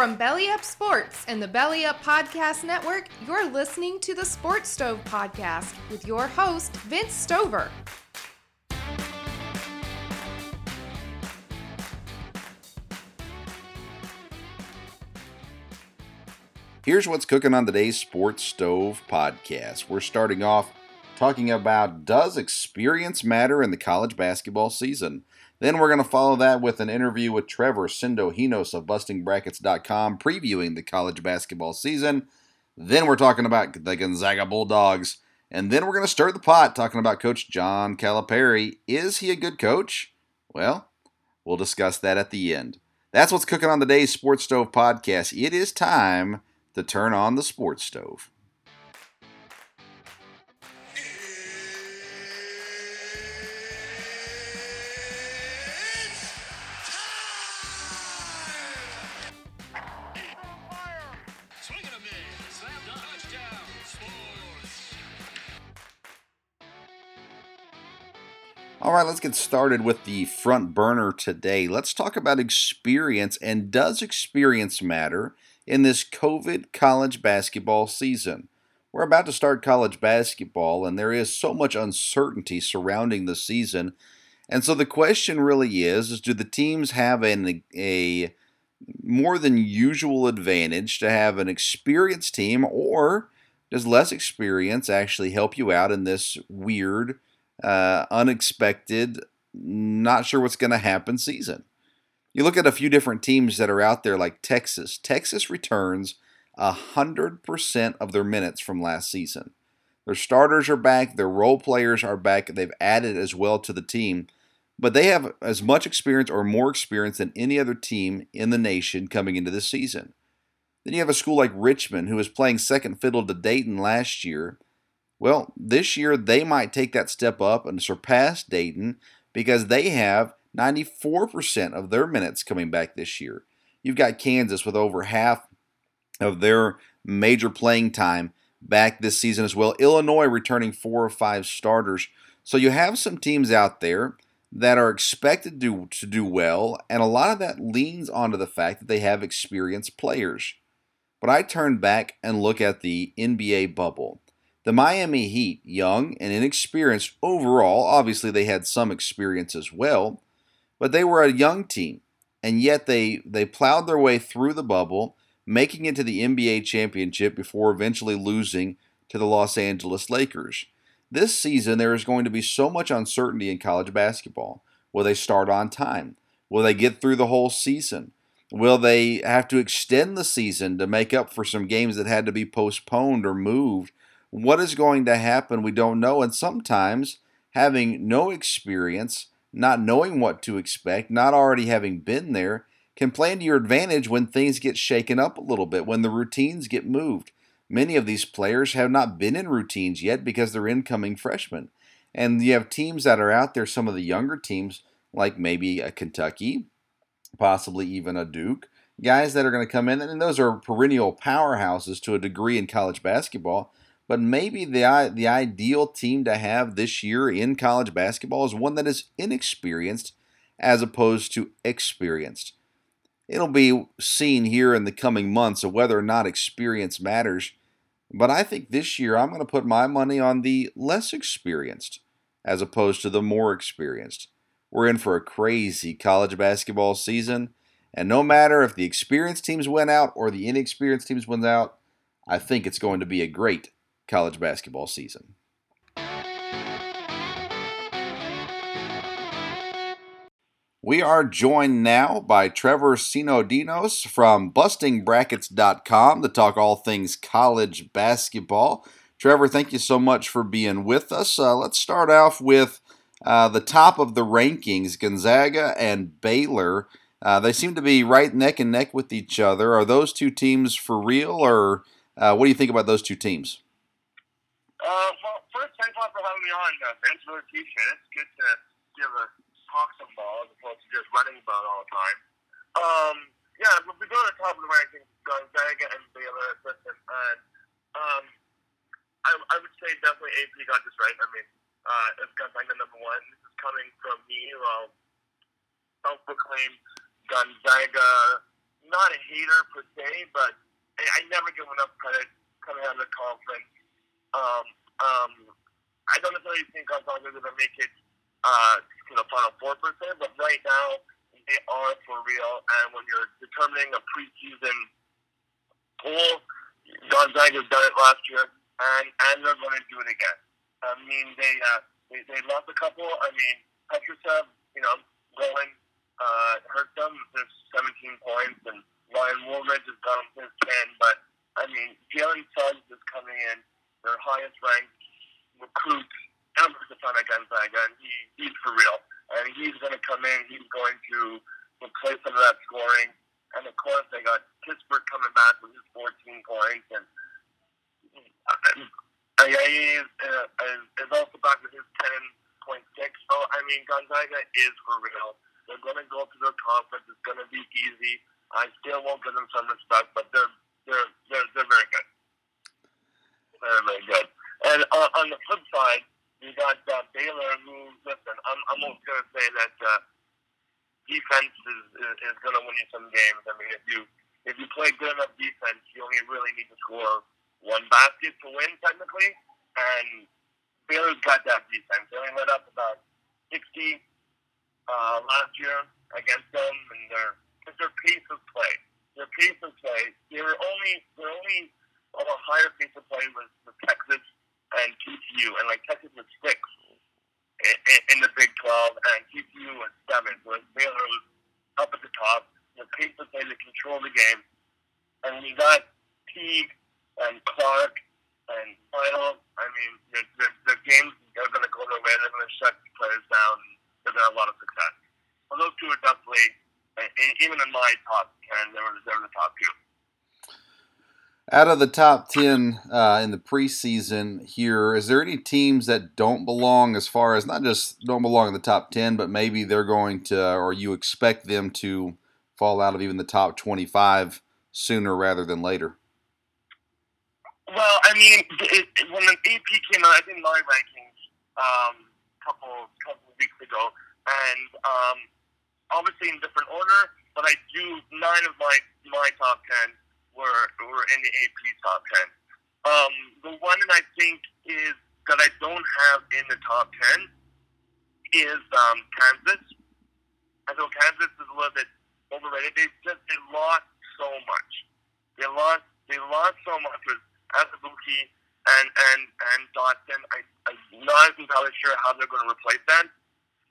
From Belly Up Sports and the Belly Up Podcast Network, you're listening to the Sports Stove Podcast with your host, Vince Stover. Here's what's cooking on today's Sports Stove podcast. We're starting off talking about does experience matter in the college basketball season? Then we're going to follow that with an interview with Trevor Sindhinos of BustingBrackets.com previewing the college basketball season. Then we're talking about the Gonzaga Bulldogs. And then we're going to stir the pot talking about Coach John Calipari. Is he a good coach? Well, we'll discuss that at the end. That's what's cooking on today's Sports Stove podcast. It is time to turn on the sports stove. All right, let's get started with the front burner today. Let's talk about experience and does experience matter in this COVID college basketball season? We're about to start college basketball, and there is so much uncertainty surrounding the season. And so the question really is, is do the teams have an, a more than usual advantage to have an experienced team, or does less experience actually help you out in this weird – uh, unexpected, not sure what's going to happen season. You look at a few different teams that are out there, like Texas. Texas returns 100% of their minutes from last season. Their starters are back, their role players are back, they've added as well to the team, but they have as much experience or more experience than any other team in the nation coming into this season. Then you have a school like Richmond, who was playing second fiddle to Dayton last year, well, this year they might take that step up and surpass Dayton because they have 94% of their minutes coming back this year. You've got Kansas with over half of their major playing time back this season as well. Illinois returning four or five starters. So you have some teams out there that are expected to, to do well, and a lot of that leans onto the fact that they have experienced players. But I turn back and look at the NBA bubble. The Miami Heat, young and inexperienced overall, obviously they had some experience as well, but they were a young team, and yet they, they plowed their way through the bubble, making it to the NBA championship before eventually losing to the Los Angeles Lakers. This season, there is going to be so much uncertainty in college basketball. Will they start on time? Will they get through the whole season? Will they have to extend the season to make up for some games that had to be postponed or moved what is going to happen, we don't know. And sometimes having no experience, not knowing what to expect, not already having been there, can play into your advantage when things get shaken up a little bit, when the routines get moved. Many of these players have not been in routines yet because they're incoming freshmen. And you have teams that are out there, some of the younger teams, like maybe a Kentucky, possibly even a Duke, guys that are going to come in, and those are perennial powerhouses to a degree in college basketball. But maybe the the ideal team to have this year in college basketball is one that is inexperienced as opposed to experienced. It'll be seen here in the coming months of whether or not experience matters. But I think this year I'm going to put my money on the less experienced as opposed to the more experienced. We're in for a crazy college basketball season. And no matter if the experienced teams win out or the inexperienced teams win out, I think it's going to be a great college basketball season. We are joined now by Trevor Sinodinos from bustingbrackets.com to talk all things college basketball. Trevor, thank you so much for being with us. Uh, let's start off with uh, the top of the rankings Gonzaga and Baylor. Uh, they seem to be right neck and neck with each other. Are those two teams for real, or uh, what do you think about those two teams? Uh, well, first, thanks a lot for having me on, uh, Vince. Really appreciate it. It's good to give a talk some ball as opposed to just running about all the time. Um, yeah, we go to the top of the rankings, Gonzaga and Baylor, and um, I, I would say definitely AP got this right. I mean, uh, it's Gonzaga number one. This is coming from me, well, self-proclaimed Gonzaga, not a hater per se, but I, I never give enough credit coming out of the conference. Um, um, I don't necessarily think Gonzaga is going to make it uh, to the Final Four per but right now they are for real. And when you're determining a preseason pool, Gonzaga's done it last year, and and they're going to do it again. I mean, they uh, they, they lost a couple. I mean, Petrusev, you know, going uh, hurt them. There's 17 points, and Ryan Woolridge has him his 10. But, I mean, Jalen Suggs is coming in, their highest ranked recruit ever to Sonic Gonzaga, and he, he's for real. And he's going to come in, he's going to replace some of that scoring. And of course, they got Kispert coming back with his 14 points, and uh, is, uh, is, also back with his 10.6. So, I mean, Gonzaga is for real. They're going to go to their conference. It's going to be easy. I still won't give them some respect, but they're they're they're, they're very good. Very very good. And uh, on the flip side, you got uh, Baylor, who listen. I'm I'm almost going to say that uh, defense is is, is going to win you some games. I mean, if you if you play good enough defense, you only really need to score one basket to win technically, and Baylor's got that defense. They only let up about 60 uh, last year against them, and their their pace of play, their pace of play, they were only they're only on a higher pace of play with, with Texas and TCU, and like Texas was six in, in the Big 12, and TCU was seven, whereas Baylor was up at the top. The pace of play, to control the game, and you got Teague and Clark and Vital. I mean, the, the, the games are going to go their way. They're going to shut players down. And, they've had a lot of success. Well, those two are definitely, even in my top 10, they were, they were the top two. Out of the top 10 uh, in the preseason here, is there any teams that don't belong as far as not just don't belong in the top 10, but maybe they're going to, or you expect them to fall out of even the top 25 sooner rather than later? Well, I mean, it, when the AP came out, I think my rankings um, couple couple weeks ago, and um, obviously in different order. But I do nine of my my top ten were were in the AP top ten. Um, the one that I think is that I don't have in the top ten is um, Kansas. I know Kansas is a little bit overrated. They just they lost so much. They lost they lost so much with Azubuike and and and Dotson. I, I'm not entirely sure how they're going to replace that.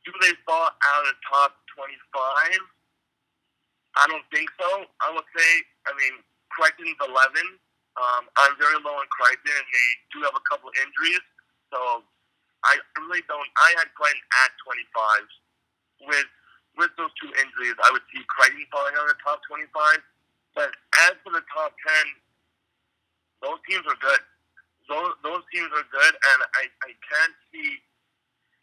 Do they fall out of top 25? I don't think so. I would say, I mean, Creighton's 11. Um, I'm very low on Creighton, and they do have a couple injuries. So I really don't. I had Creighton at 25. With with those two injuries, I would see Creighton falling out of the top 25. But as for the top 10, those teams are good those those teams are good, and I I can't see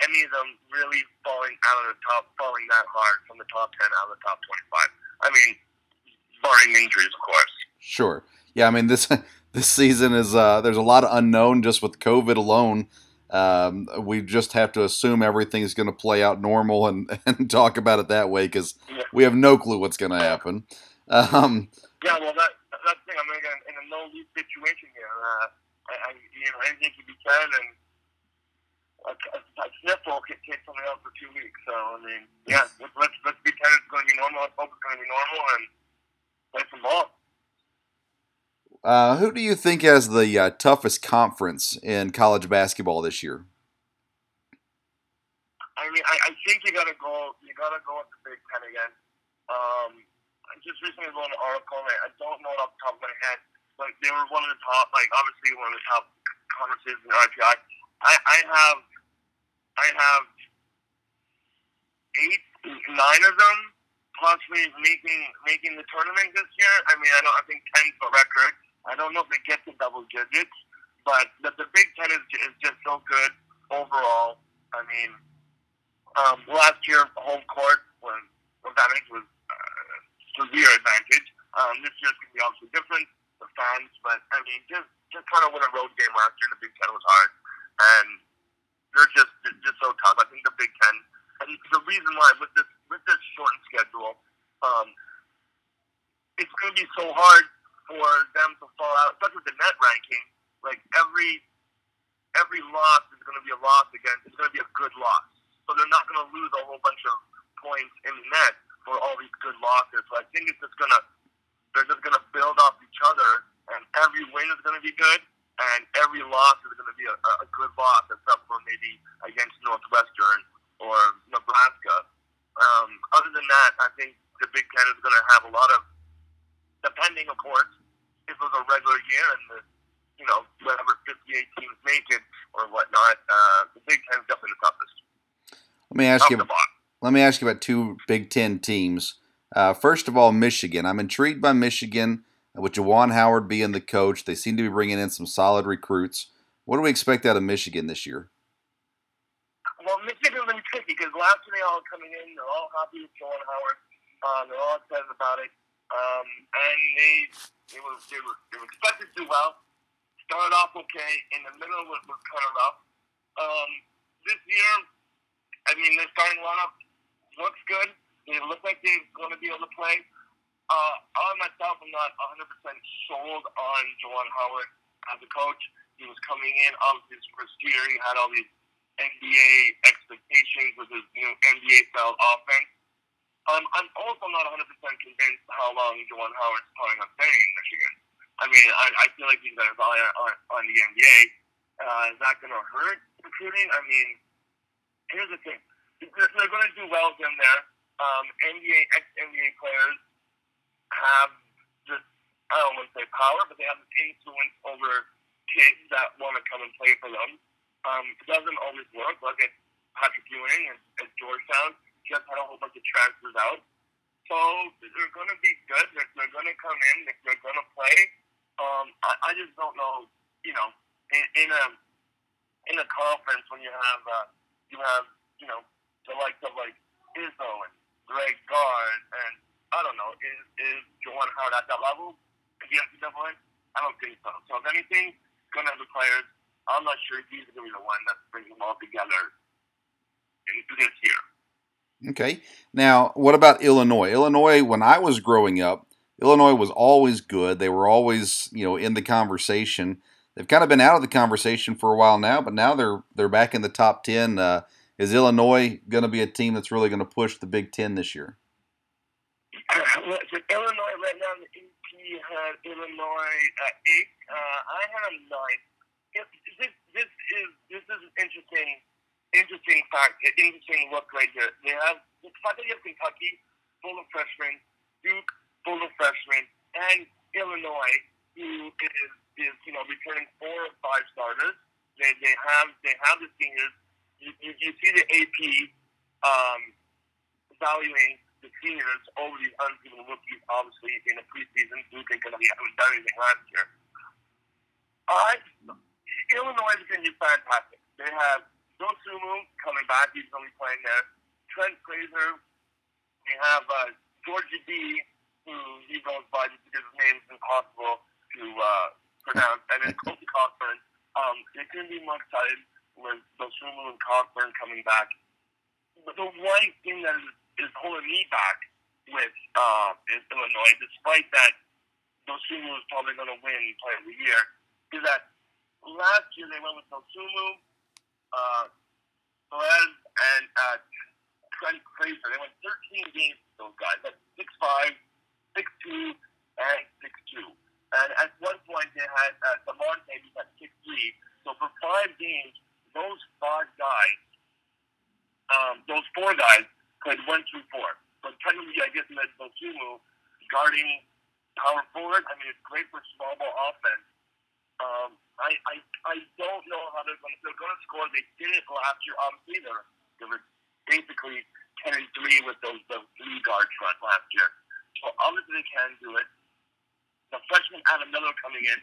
any of them really falling out of the top, falling that hard from the top ten out of the top twenty five. I mean, barring injuries, of course. Sure. Yeah, I mean this this season is uh, there's a lot of unknown just with COVID alone. Um, we just have to assume everything's going to play out normal and, and talk about it that way because Yeah. we have no clue what's going to happen. Um, Yeah, well, that that's the thing. I'm in a, in a no lose situation here. Uh, I, I, you know, anything can be said, and a, a, a sniffle can take something else for two weeks. So I mean, yeah, let's let's, let's pretend it's going to be normal. Let's hope it's going to be normal and play some ball. Uh, who do you think has the uh, toughest conference in college basketball this year? I mean, I, I think you gotta go. You gotta go with the Big Ten again. Um, I just recently wrote an article. And I don't know it off the top of my head, but they were one of the top, like obviously one of the top conferences in RPI. I, I have, I have eight, nine of them possibly making making the tournament this year. I mean, I don't. I think ten's the record. I don't know if they get to double digits, but the, the Big Ten is, is just so good overall. I mean, um, last year, home court was advantage was uh, severe advantage. Um, this year's to be obviously different, the fans, but I mean, just just trying to win a road game last year in the Big Ten was hard, and they're just they're just so tough. I think the Big Ten, and the reason why with this with this shortened schedule, um, it's going to be so hard for them to fall out, especially with the net ranking. Like every every loss is going to be a loss against. It's going to be a good loss. So they're not going to lose a whole bunch of points in the net for all these good losses. So I think it's just going to they're just going to build off each other, and every win is going to be good, and every loss is going to be a, a good loss, except for maybe against Northwestern or Nebraska. Um, other than that, I think the Big Ten is going to have a lot of, depending, of course, if it was a regular year and the you know, whatever 58 teams make it or whatnot, uh, the Big Ten is definitely the toughest. Let me ask Top you. Let me ask you about two Big Ten teams. Uh, first of all, Michigan. I'm intrigued by Michigan with Juwan Howard being the coach. They seem to be bringing in some solid recruits. What do we expect out of Michigan this year? Well, Michigan's been tricky because last year they all coming in, they're all happy with Juwan Howard. Um, they're all excited about it. Um, and they, they, were, they, were, they were expected to do well. Started off okay. In the middle was, was kind of rough. Um, this year, I mean, their starting lineup looks good. They look like they're going to be able to play. Uh, I myself am not 100% sold on Juwan Howard as a coach. He was coming in, obviously, his first year. He had all these NBA expectations with his new NBA style offense. Um, I'm also not 100% convinced how long Juwan Howard's planning on staying in Michigan. I mean, I, I feel like he's got his eye on, on the NBA. Uh, is that going to hurt recruiting? I mean, here's the thing. They're, they're going to do well with him there. Um, NBA, ex-NBA players have just, I don't want to say power, but they have this influence over kids that want to come and play for them. Um, it doesn't always work. Look at Patrick Ewing at, at Georgetown. Just had a whole bunch of transfers out. So they're going to be good. They're, they're going to come in. They're, going to play. Um, I, I just don't know. You know, in, in a in a conference when you have uh, you have you know the likes of like Izzo and Greg Gard and I don't know is is Juwan Howard at that level? At the level? I don't think so. So if anything, going to have the players. I'm not sure he's going to be the one that brings them all together in this year. Okay. Now, what about Illinois? Illinois, when I was growing up, Illinois was always good. They were always, you know, in the conversation. They've kind of been out of the conversation for a while now, but now they're they're back in the top ten. Uh, is Illinois going to be a team that's really going to push the Big Ten this year? Listen, Illinois right now, the AP had Illinois at eight. Uh, I them nine. This, this is this is interesting, interesting fact, interesting look right here. They have the fact that you have Kentucky full of freshmen, Duke full of freshmen, and Illinois, who is is you know returning four or five starters. They they have they have the seniors. You, you, you see the AP um, valuing the seniors over these unproven rookies, obviously, in the preseason. Duke to be haven't done anything last year. I, Illinois is going to be fantastic. They have Joe Sumu coming back. He's going to be playing there. Trent Frazier. They have uh, Georgia D who he goes by just because his name is impossible to uh, pronounce, and then Kofi Cockburn. Um, they couldn't be more excited with Dosunmu and Cockburn coming back. But the one thing that is, is holding me back with uh, is Illinois, despite that Dosunmu is probably going to win Player of the Year, is that last year they went with Dosunmu, uh, Perez, and uh, Trent Frazier. They went 13 games with those guys. That's 6'5", 6'2", and 6'2". And at one point they had uh, Da'Monte who's at 6'3". So for five games, those five guys, um, those four guys played one through four. So technically, I guess that's Dosunmu guarding power forward. I mean, it's great for small ball offense. Um, I, I I don't know how they're going to they're going to score. They did it last year. Obviously, they were, they were basically ten and three with those the three guard front last year. So obviously they can do it. The freshman Adam Miller coming in,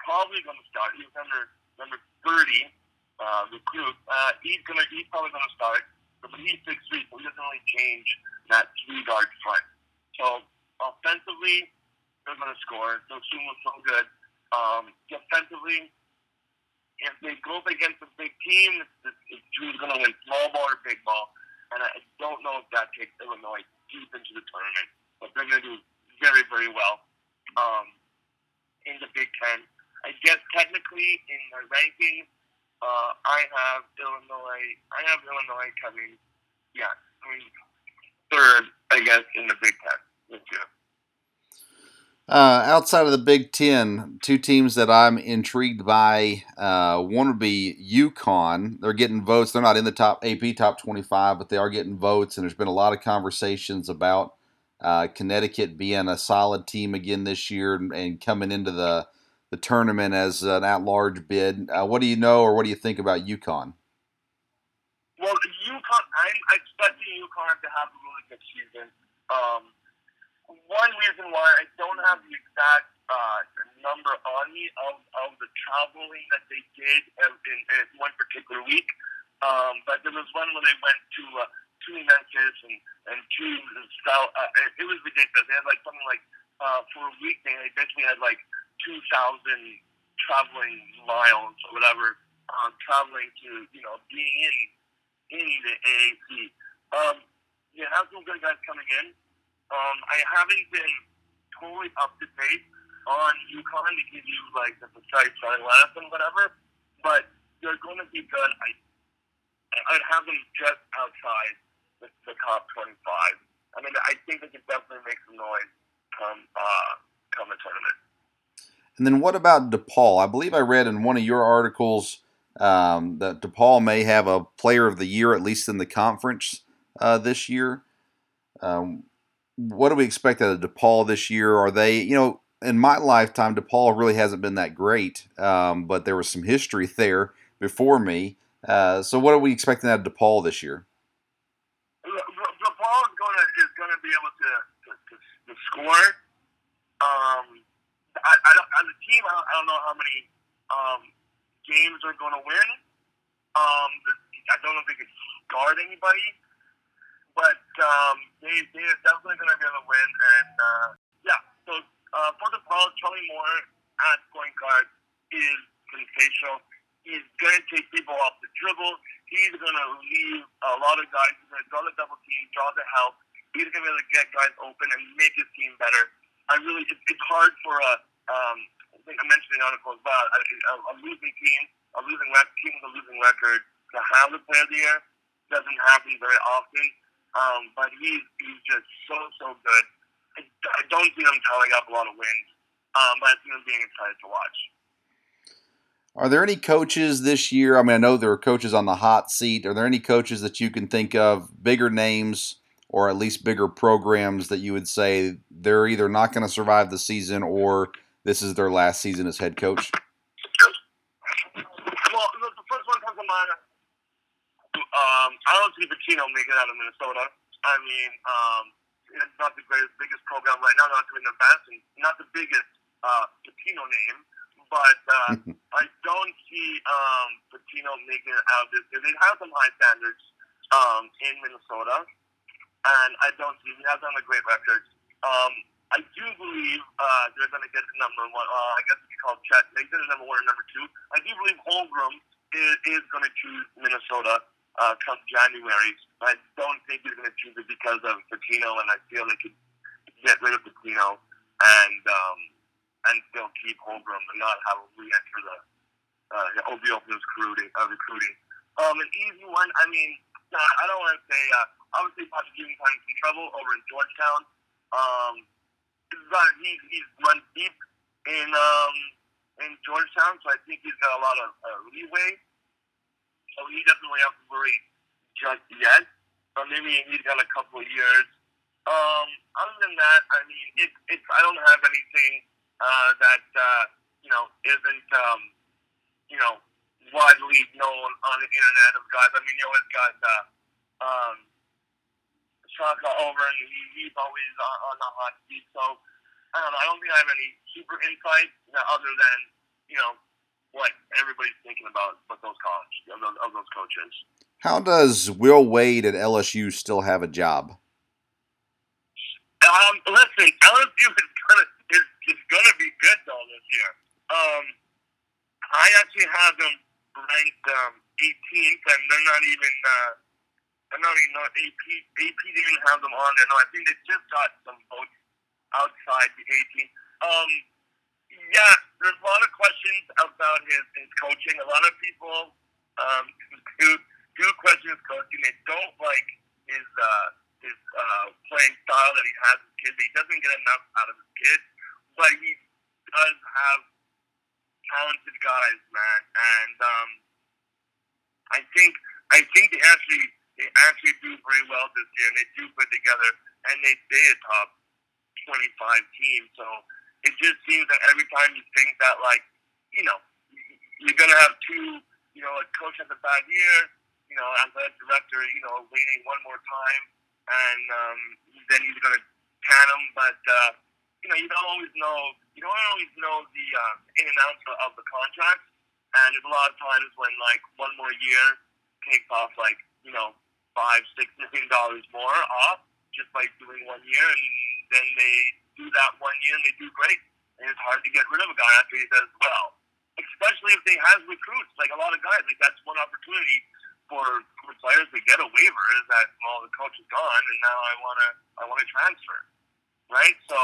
probably going to start. He's number number thirty uh, recruit. Uh, he's gonna he's probably going to start. But he's six three, so he doesn't really change that three guard front. So offensively, they're going to score. So Zoom was so good. Um, defensively, if they go up against a big team, it's, who's going to win small ball or big ball. And I don't know if that takes Illinois deep into the tournament, but they're going to do very, very well um, in the Big Ten. I guess technically in the ranking, uh, I have Illinois. I have Illinois coming. Yeah, I mean third, I guess, in the Big Ten this year. Uh, outside of the Big Ten, two teams that I'm intrigued by. Uh, one would be UConn. They're getting votes. They're not in the top AP top 25, but they are getting votes. And there's been a lot of conversations about uh, Connecticut being a solid team again this year and, and coming into the the tournament as an at-large bid. Uh, what do you know, or what do you think about UConn? Well, UConn, I'm expecting UConn to have a really good season. Um, one reason why I don't have the exact uh, number on me of, of the traveling that they did in, in one particular week, um, but there was one where they went to uh, to Memphis and and to South. Uh, it, it was ridiculous. They had like something like uh, for a week they basically had like two thousand traveling miles or whatever, um, traveling to you know being in in the AAC. Um, you have some good guys coming in. Um, I haven't been totally up to date on UConn to give you like the precise lineup and whatever, but they're going to be good. I I'd have them just outside the, the top twenty-five. I mean, I think they can definitely make some noise come uh, come the tournament. And then what about DePaul? I believe I read in one of your articles um, that DePaul may have a Player of the Year at least in the conference uh, this year. Um, what do we expect out of DePaul this year? Are they, you know, in my lifetime, DePaul really hasn't been that great, um, but there was some history there before me. Uh, so, what are we expecting out of DePaul this year? DePaul is going to is going to be able to, to, to, score. Um, I, I don't, as a team, I don't, I don't know how many um, games they're going to win. Um, I don't know if they can guard anybody but um, they they are definitely going to be able to win. And uh, yeah, so uh, for the ball, Charlie Moore at point guard is sensational. He's going to take people off the dribble. He's going to leave a lot of guys. He's going to draw the double team, draw the help. He's going to be able to get guys open and make his team better. I really, it, it's hard for a, um, I think I mentioned in the article as well, a, a, a losing team, a losing rec- team with a losing record to have the player of the year doesn't happen very often. Um, but he's he's just so so good. I, I don't see him tallying up a lot of wins, um, but I see him being excited to watch. Are there any coaches this year? I mean, I know there are coaches on the hot seat. Are there any coaches that you can think of, bigger names or at least bigger programs that you would say they're either not going to survive the season or this is their last season as head coach? Well, the first one comes to mind um, I don't see Pitino making it out of Minnesota. I mean, um, it's not the greatest, biggest program right now, not doing the best, and not the biggest uh, Pitino name. But uh, I don't see um, Pitino making it out of this. They have some high standards um, in Minnesota, and I don't see he has done a great record. Um, I do believe uh, they're going to get the number one. Uh, I guess it's called check. They get the number one and number two. I do believe Holmgren is, is going to choose Minnesota uh, come January. I don't think he's going to choose it because of Pitino, and I feel they could get rid of Pitino and um, and still keep Holmgren and not have him re-enter the uh, OB Open's recruiting. Uh, recruiting. Um, an easy one. I mean, I don't want to say. Uh, obviously, Patrick Ewing having some trouble over in Georgetown. Um, he's, he's run deep in um, in Georgetown, so I think he's got a lot of uh, leeway. So he doesn't really have to worry just yet. But maybe he's got a couple of years. Um, other than that, I mean, it, it's I don't have anything uh, that uh, you know isn't um, you know widely known on the internet of guys. I mean, you always got uh, um, Shaka over, and he, he's always on, on the hot seat. So I don't know. I don't think I have any super insight other than you know what everybody's thinking about but those college of those, of those coaches. How does Will Wade at LSU still have a job? Um, listen, LSU is gonna is, is gonna be good though this year. Um, I actually have them ranked um, 18th, and they're not even. Uh, they're not even not AP. AP didn't have them on there. No, I think they just got some votes outside the 18th. Um, yeah, there's a lot of questions about his, his coaching. A lot of people um, do, do question his coaching. They don't like his uh, his uh, playing style that he has with kids. He doesn't get enough out of his kids, but he does have talented guys, man. And um, I think I think they actually they actually do very well this year, and they do put together, and they stay a top 25 team. So it just seems that every time you think that, like, you know, you're going to have two, you know, a coach has a bad year, you know, as a director, you know, waiting one more time, and um, then he's going to can him. But, uh, you know, you don't always know, you don't always know the uh, in and outs of the contract. And there's a lot of times when, like, one more year takes off, like, you know, five, six million dollars more off just by doing one year, and then they do that one year and they do great. And it's hard to get rid of a guy after he does well, especially if they have recruits. Like a lot of guys, like that's one opportunity for, for players to get a waiver is that well the coach is gone and now I wanna I wanna transfer, right? So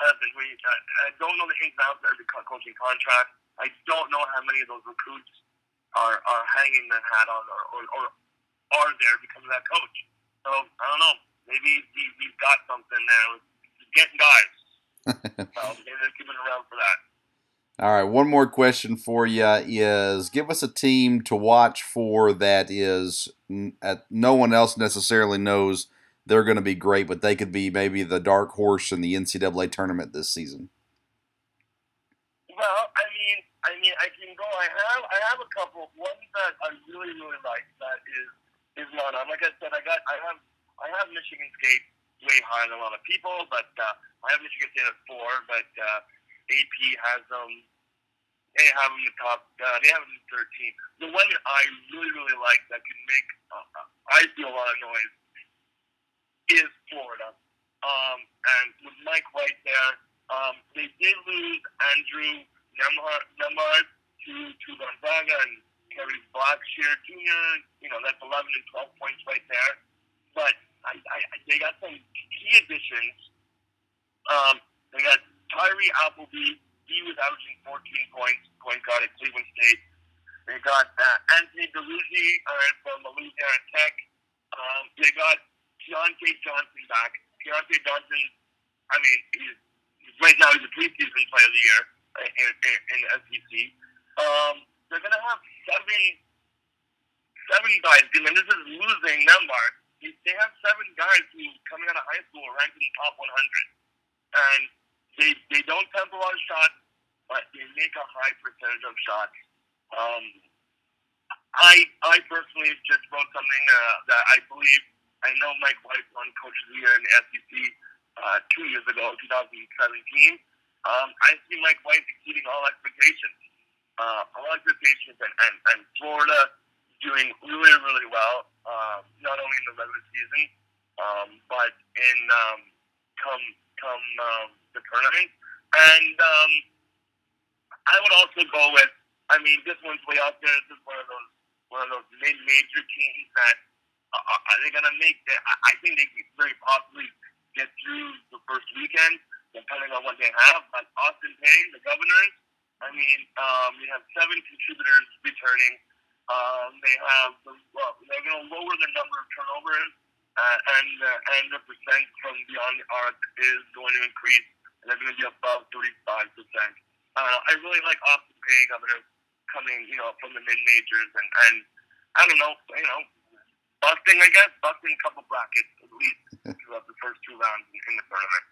listen, we, I, I don't know the ins and outs of every coaching contract. I don't know how many of those recruits are are hanging their hat on or, or, or are there because of that coach. So I don't know. Maybe he, he's got something there. He's getting guys. so they're keeping around for that. All right, one more question for you is give us a team to watch for that is at, no one else necessarily knows they're going to be great, but they could be maybe the dark horse in the NCAA tournament this season. Well, I mean, I mean, I can go. I have, I have a couple. One that I really, really like that is is not on. Like I said, I got, I have I have Michigan State way higher than a lot of people, but uh, I have Michigan State at four. But uh, AP has them. They have them in the top. Uh, they have them in thirteen. The one that I really really like that can make uh, I feel a lot of noise is Florida. Um, and with Mike White there, um, they did lose Andrew Nembhard to to Gonzaga and Kerry Blackshear Jr. You know that's eleven and twelve points right there but I, I, they got some key additions. Um, they got Tyree Appleby. He was averaging 14 points, point guard at Cleveland State. They got uh, Anthony Duruji uh, from Louisiana Tech. Um, they got Keyontae Johnson back. Keyontae Johnson, I mean, he's, right now he's a preseason player of the year in, in, in the SEC. Um, they're going to have seven seven guys, and this is losing Nembhard they have seven guys who coming out of high school are ranked in the top 100, and they they don't tempt a lot of shots, but they make a high percentage of shots. Um, I I personally just wrote something uh, that I believe I know Mike White won Coach of the Year in the SEC uh, two years ago, 2017. Um, I see Mike White exceeding all expectations, uh, all expectations, and, and, and Florida doing really, really well, um, not only in the regular season, um, but in um, come come um, the tournament. And um, I would also go with. I mean, this one's way out there. This is one of those one of those mid-major teams that uh, are they to make? The, I think they could very possibly get through the first weekend, depending on what they have. But Austin Peay, the Governors, I mean, um, we have seven contributors returning. Um, they have well, they're going to lower the number of turnovers, uh, and uh, and the percent from beyond the arc is going to increase, and they're going to be above 35 percent. Uh, I really like Austin Peay Governors coming, you know, from the mid majors, and and I don't know, you know, busting, I guess, busting a couple brackets at least throughout the first two rounds in, in the tournament.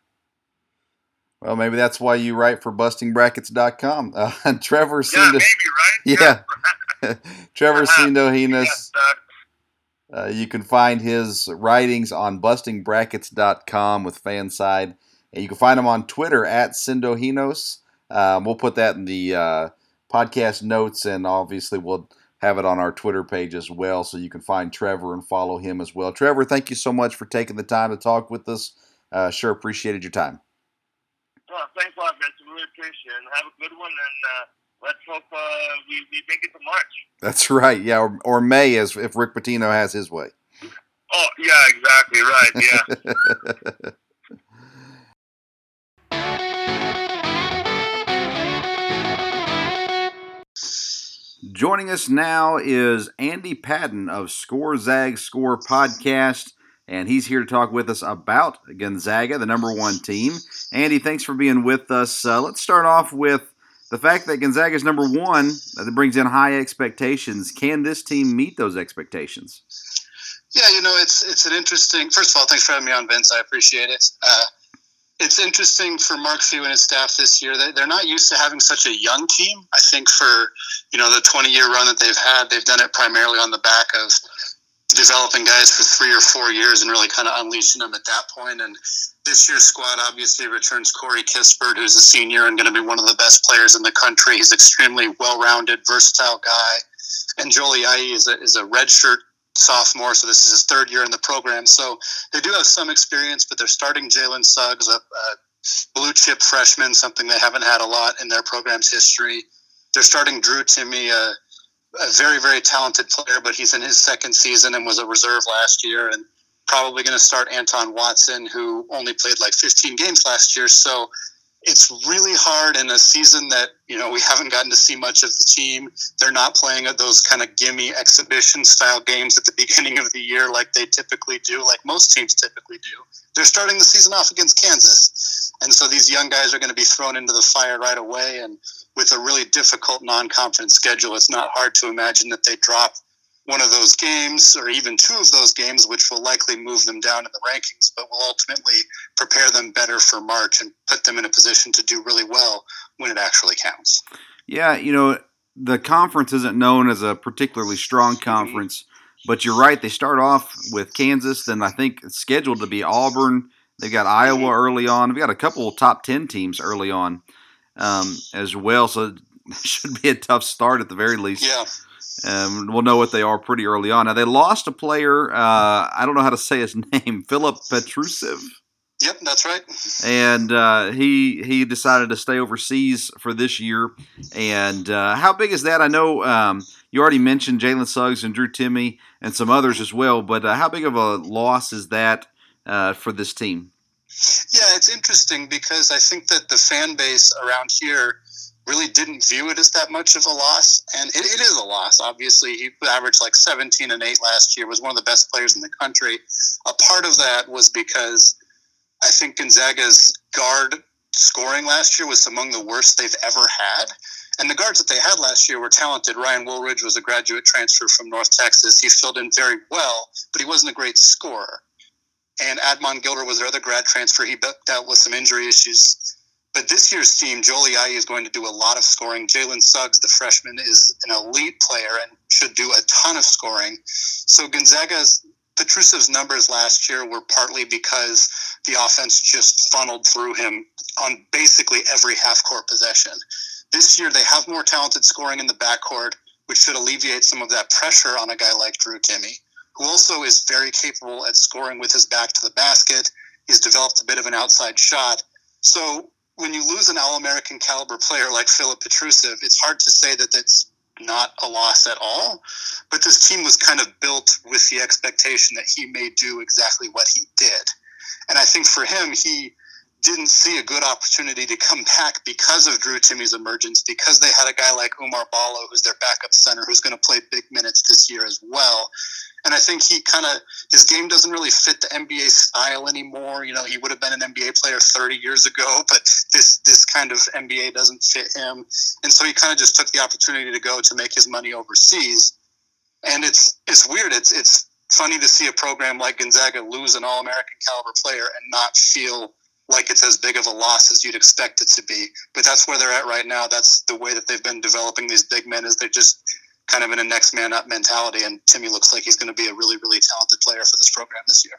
Well, maybe that's why you write for bustingbrackets.com. Uh, Trevor Yeah, maybe, right? Yeah. Trevor Uh-huh. Sindhinos. Uh, you can find his writings on bustingbrackets.com with FanSided. And you can find him on Twitter at Sindhinos. Um, we'll put that in the uh, podcast notes, and obviously we'll have it on our Twitter page as well, so you can find Trevor and follow him as well. Trevor, thank you so much for taking the time to talk with us. Uh, sure appreciated your time. well, thanks a lot, Vince. I really appreciate it. Have a good one, and uh, let's hope uh, we, we make it to March. That's right, yeah, or, or May, as if Rick Pitino has his way. Oh, yeah, exactly, right, yeah. Joining us now is Andy Patton of Score Zag Score podcast, and he's here to talk with us about Gonzaga, the number one team. Andy, thanks for being with us. Uh, let's start off with the fact that Gonzaga is number one. That brings in high expectations. Can this team meet those expectations? Yeah, you know, it's it's an interesting. First of all, thanks for having me on, Vince. I appreciate it. Uh, it's interesting for Mark Few and his staff this year. They, they're not used to having such a young team. I think for you know the 20 year run that they've had, they've done it primarily on the back of developing guys for three or four years and really kind of unleashing them at that point. And this year's squad obviously returns Corey Kispert, who's a senior and going to be one of the best players in the country. He's extremely well rounded, versatile guy. And Jolie is a, is a redshirt sophomore, so this is his third year in the program. So they do have some experience, but they're starting Jalen Suggs, a, a blue chip freshman, something they haven't had a lot in their program's history. They're starting Drew Timme, a, a very, very talented player, but he's in his second season and was a reserve last year, and probably going to start Anton Watson, who only played like 15 games last year. So it's really hard in a season that you know we haven't gotten to see much of the team. They're not playing at those kind of gimme exhibition style games at the beginning of the year like they typically do, like most teams typically do. They're starting the season off against Kansas, and so these young guys are going to be thrown into the fire right away. And with a really difficult non-conference schedule, it's not hard to imagine that they drop one of those games or even two of those games, which will likely move them down in the rankings, but will ultimately prepare them better for March and put them in a position to do really well when it actually counts. Yeah, you know, the conference isn't known as a particularly strong mm-hmm. conference, but you're right. They start off with Kansas, then I think it's scheduled to be Auburn. They've got Iowa mm-hmm. early on. They've got a couple of top 10 teams early on um, as well. So it should be a tough start at the very least. Yeah. Um, we'll know what they are pretty early on. Now, they lost a player. Uh, I don't know how to say his name, Filip Petrusev. Yep, that's right. and uh, he he decided to stay overseas for this year. And uh, how big is that? I know um, you already mentioned Jalen Suggs and Drew Timme and some others as well, but uh, how big of a loss is that uh, for this team? Yeah, it's interesting because I think that the fan base around here really didn't view it as that much of a loss, and it, it is a loss. Obviously, he averaged like 17 and eight last year. Was one of the best players in the country. A part of that was because I think Gonzaga's guard scoring last year was among the worst they've ever had. And the guards that they had last year were talented. Ryan Woolridge was a graduate transfer from North Texas. He filled in very well, but he wasn't a great scorer. And Admon Gilder was their other grad transfer. He dealt with some injury issues. But this year's team, Jolie is going to do a lot of scoring. Jalen Suggs, the freshman, is an elite player and should do a ton of scoring. So Gonzaga's Petrusev's numbers last year were partly because the offense just funneled through him on basically every half court possession. This year, they have more talented scoring in the backcourt, which should alleviate some of that pressure on a guy like Drew Timme, who also is very capable at scoring with his back to the basket He's developed a bit of an outside shot. So when you lose an All American caliber player like Filip Petrusev, it's hard to say that that's not a loss at all. But this team was kind of built with the expectation that he may do exactly what he did. And I think for him, he didn't see a good opportunity to come back because of Drew Timme's emergence, because they had a guy like Oumar Ballo, who's their backup center, who's going to play big minutes this year as well. And I think he kind of his game doesn't really fit the NBA style anymore. You know, he would have been an NBA player 30 years ago, but this this kind of NBA doesn't fit him. And so he kind of just took the opportunity to go to make his money overseas. And it's it's weird. It's it's funny to see a program like Gonzaga lose an All-American caliber player and not feel like it's as big of a loss as you'd expect it to be. But that's where they're at right now. That's the way that they've been developing these big men is they're just kind of in a next man up mentality. And Timme looks like he's going to be a really, really talented player for this program this year.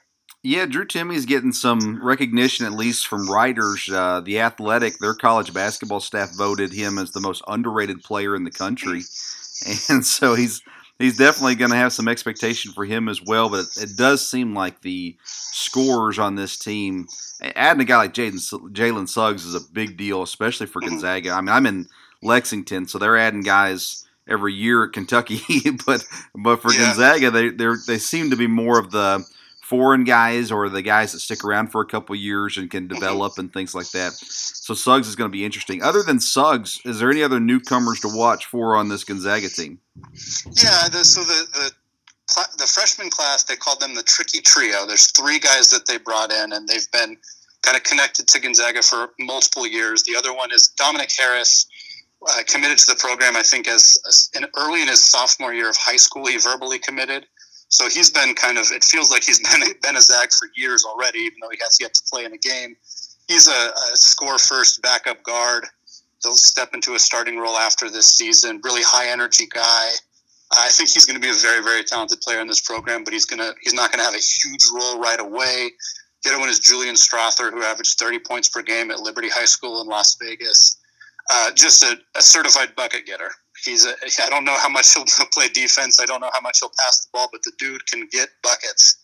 Yeah, Drew Timme's getting some recognition, at least from writers. Uh, the Athletic, their college basketball staff voted him as the most underrated player in the country, and so he's he's definitely going to have some expectation for him as well. But it, it, does seem like the scores on this team, adding a guy like Jalen Suggs is a big deal, especially for mm-hmm. Gonzaga. I mean, I'm in Lexington, so they're adding guys every year at Kentucky, but but for yeah. Gonzaga, they they they seem to be more of the foreign guys or the guys that stick around for a couple years and can mm-hmm. develop and things like that. So Suggs is going to be interesting. Other than Suggs, is there any other newcomers to watch for on this Gonzaga team? Yeah, the, so the, the the freshman class they called them the tricky trio. There's three guys that they brought in, and they've been kind of connected to Gonzaga for multiple years. The other one is Dominic Harris uh, committed to the program, I think, as, as in early in his sophomore year of high school. He verbally committed. So he's been kind of, it feels like he's been, been a Zag for years already, even though he has yet to play in a game. He's a, a score first backup guard. He'll step into a starting role after this season. Really high energy guy. I think he's going to be a very, very talented player in this program, but he's going to he's not going to have a huge role right away. The other one is Julian Strawther, who averaged 30 points per game at Liberty High School in Las Vegas uh, just a, a, certified bucket getter. He's a, I don't know how much he'll play defense. I don't know how much he'll pass the ball, but the dude can get buckets.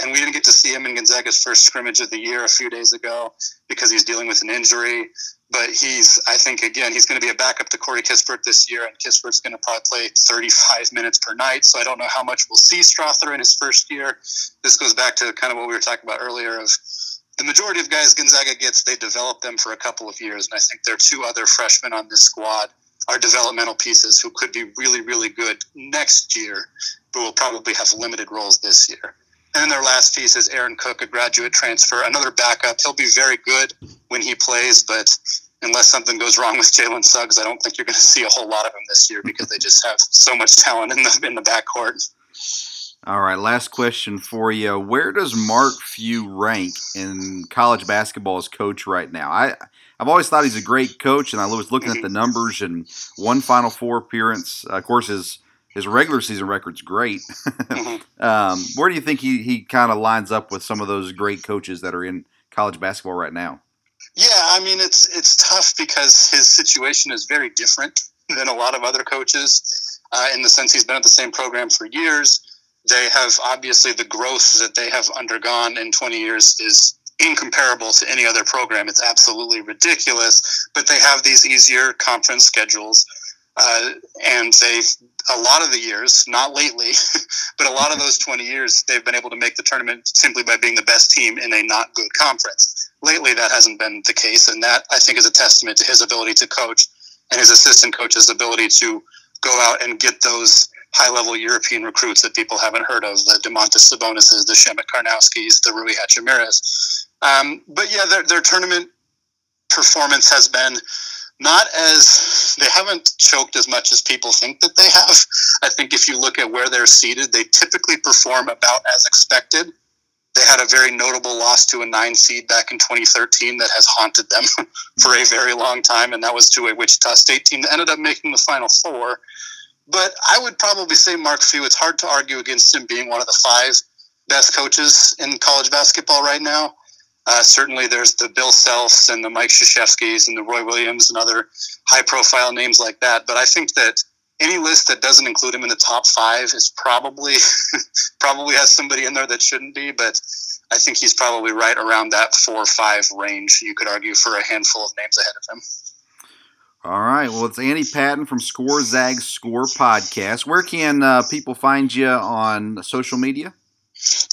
And we didn't get to see him in Gonzaga's first scrimmage of the year a few days ago because he's dealing with an injury. But he's, I think, again, he's going to be a backup to Corey Kispert this year, and Kispert's going to probably play 35 minutes per night. So I don't know how much we'll see Strawther in his first year. This goes back to kind of what we were talking about earlier of the majority of guys Gonzaga gets, they develop them for a couple of years. And I think there are two other freshmen on this squad are developmental pieces who could be really, really good next year, but will probably have limited roles this year. And then their last piece is Aaron Cook, a graduate transfer, another backup. He'll be very good when he plays, but unless something goes wrong with Jalen Suggs, I don't think you're going to see a whole lot of him this year because they just have so much talent in the in the backcourt. All right, last question for you. Where does Mark Few rank in college basketball as coach right now? I I've always thought he's a great coach, and I was looking at the numbers and one Final Four appearance. Uh, of course, his his regular season record's great. um, where do you think he, he kind of lines up with some of those great coaches that are in college basketball right now? Yeah, I mean it's it's tough because his situation is very different than a lot of other coaches uh, in the sense he's been at the same program for years they have obviously the growth that they have undergone in 20 years is incomparable to any other program. It's absolutely ridiculous, but they have these easier conference schedules. Uh, and they've a lot of the years, not lately, but a lot of those 20 years, they've been able to make the tournament simply by being the best team in a not good conference. Lately, that hasn't been the case, and that I think is a testament to his ability to coach and his assistant coach's ability to go out and get those high level European recruits that people haven't heard of the Domantas Sabonises, the Przemek Karnowskis, the Rui Hachimura's. Um, but yeah, their, their tournament performance has been not as they haven't choked as much as people think that they have. I think if you look at where they're seated, they typically perform about as expected. They had a very notable loss to a nine seed back in 2013 that has haunted them for a very long time, and that was to a Wichita State team that ended up making the Final Four. But I would probably say Mark Few. It's hard to argue against him being one of the five best coaches in college basketball right now. Uh, certainly, there's the Bill Selfs and the Mike Krzyzewskis and the Roy Williams and other high-profile names like that. But I think that any list that doesn't include him in the top five is probably probably has somebody in there that shouldn't be. But I think he's probably right around that four or five range. You could argue for a handful of names ahead of him. All right. Well, it's Andy Patton from Score Zag Score podcast. Where can uh, people find you on social media?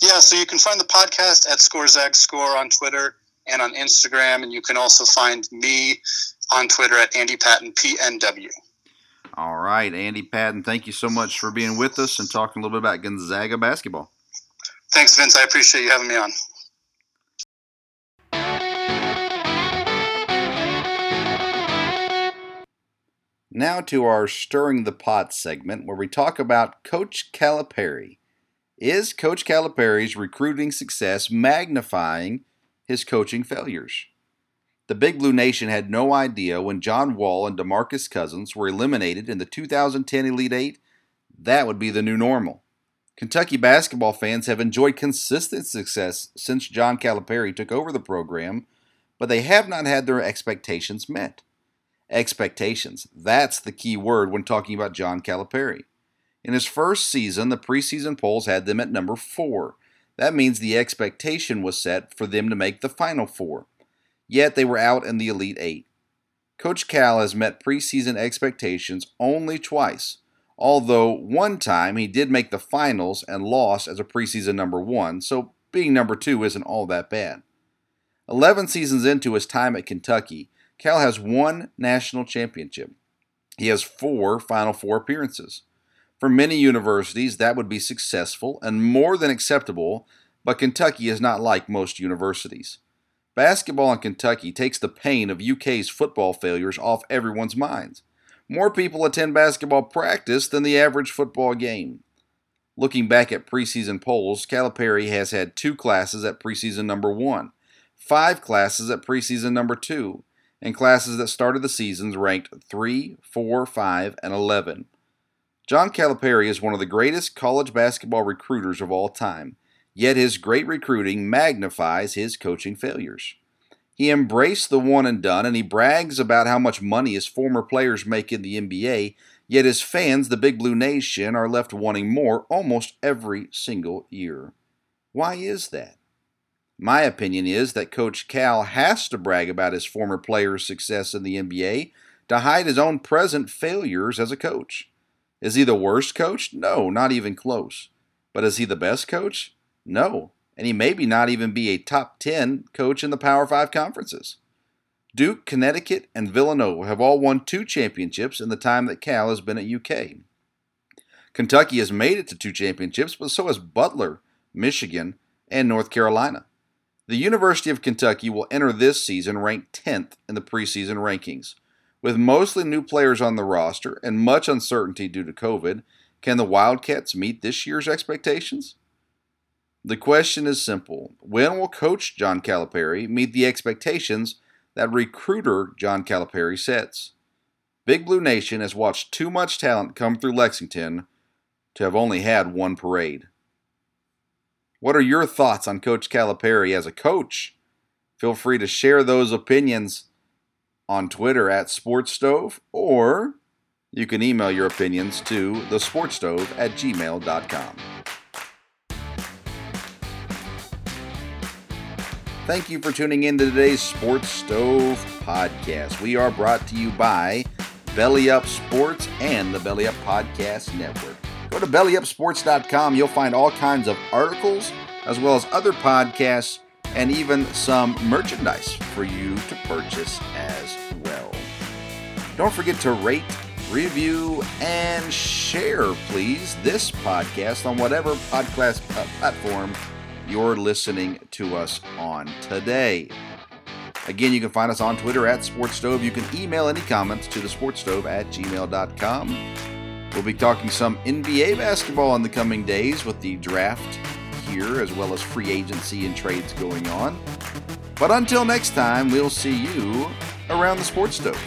Yeah, so you can find the podcast at Score Zag Score on Twitter and on Instagram, and you can also find me on Twitter at Andy Patton PNW. All right, Andy Patton, thank you so much for being with us and talking a little bit about Gonzaga basketball. Thanks, Vince. I appreciate you having me on. Now to our Stirring the Pot segment where we talk about Coach Calipari. Is Coach Calipari's recruiting success magnifying his coaching failures? The Big Blue Nation had no idea when John Wall and DeMarcus Cousins were eliminated in the 2010 Elite Eight that would be the new normal. Kentucky basketball fans have enjoyed consistent success since John Calipari took over the program, but they have not had their expectations met. Expectations. That's the key word when talking about John Calipari. In his first season, the preseason polls had them at number four. That means the expectation was set for them to make the final four. Yet they were out in the Elite Eight. Coach Cal has met preseason expectations only twice, although one time he did make the finals and lost as a preseason number one, so being number two isn't all that bad. Eleven seasons into his time at Kentucky, Cal has one national championship. He has four Final Four appearances. For many universities, that would be successful and more than acceptable, but Kentucky is not like most universities. Basketball in Kentucky takes the pain of UK's football failures off everyone's minds. More people attend basketball practice than the average football game. Looking back at preseason polls, Calipari has had two classes at preseason number one, five classes at preseason number two, and classes that started the seasons ranked 3, 4, 5, and 11. John Calipari is one of the greatest college basketball recruiters of all time, yet his great recruiting magnifies his coaching failures. He embraced the one and done and he brags about how much money his former players make in the NBA, yet his fans, the Big Blue Nation, are left wanting more almost every single year. Why is that? My opinion is that Coach Cal has to brag about his former players' success in the NBA to hide his own present failures as a coach. Is he the worst coach? No, not even close. But is he the best coach? No, and he maybe not even be a top 10 coach in the Power 5 conferences. Duke, Connecticut, and Villanova have all won two championships in the time that Cal has been at UK. Kentucky has made it to two championships, but so has Butler, Michigan, and North Carolina. The University of Kentucky will enter this season ranked 10th in the preseason rankings. With mostly new players on the roster and much uncertainty due to COVID, can the Wildcats meet this year's expectations? The question is simple. When will coach John Calipari meet the expectations that recruiter John Calipari sets? Big Blue Nation has watched too much talent come through Lexington to have only had one parade. What are your thoughts on Coach Calipari as a coach? Feel free to share those opinions on Twitter at SportsStove, or you can email your opinions to thesportstove at gmail.com. Thank you for tuning in to today's Sports Stove podcast. We are brought to you by Belly Up Sports and the Belly Up Podcast Network. Go to bellyupsports.com. You'll find all kinds of articles, as well as other podcasts, and even some merchandise for you to purchase as well. Don't forget to rate, review, and share, please, this podcast on whatever podcast uh, platform you're listening to us on today. Again, you can find us on Twitter at SportsStove. You can email any comments to the sportsstove at gmail.com. We'll be talking some NBA basketball in the coming days with the draft here, as well as free agency and trades going on. But until next time, we'll see you around the sports stove.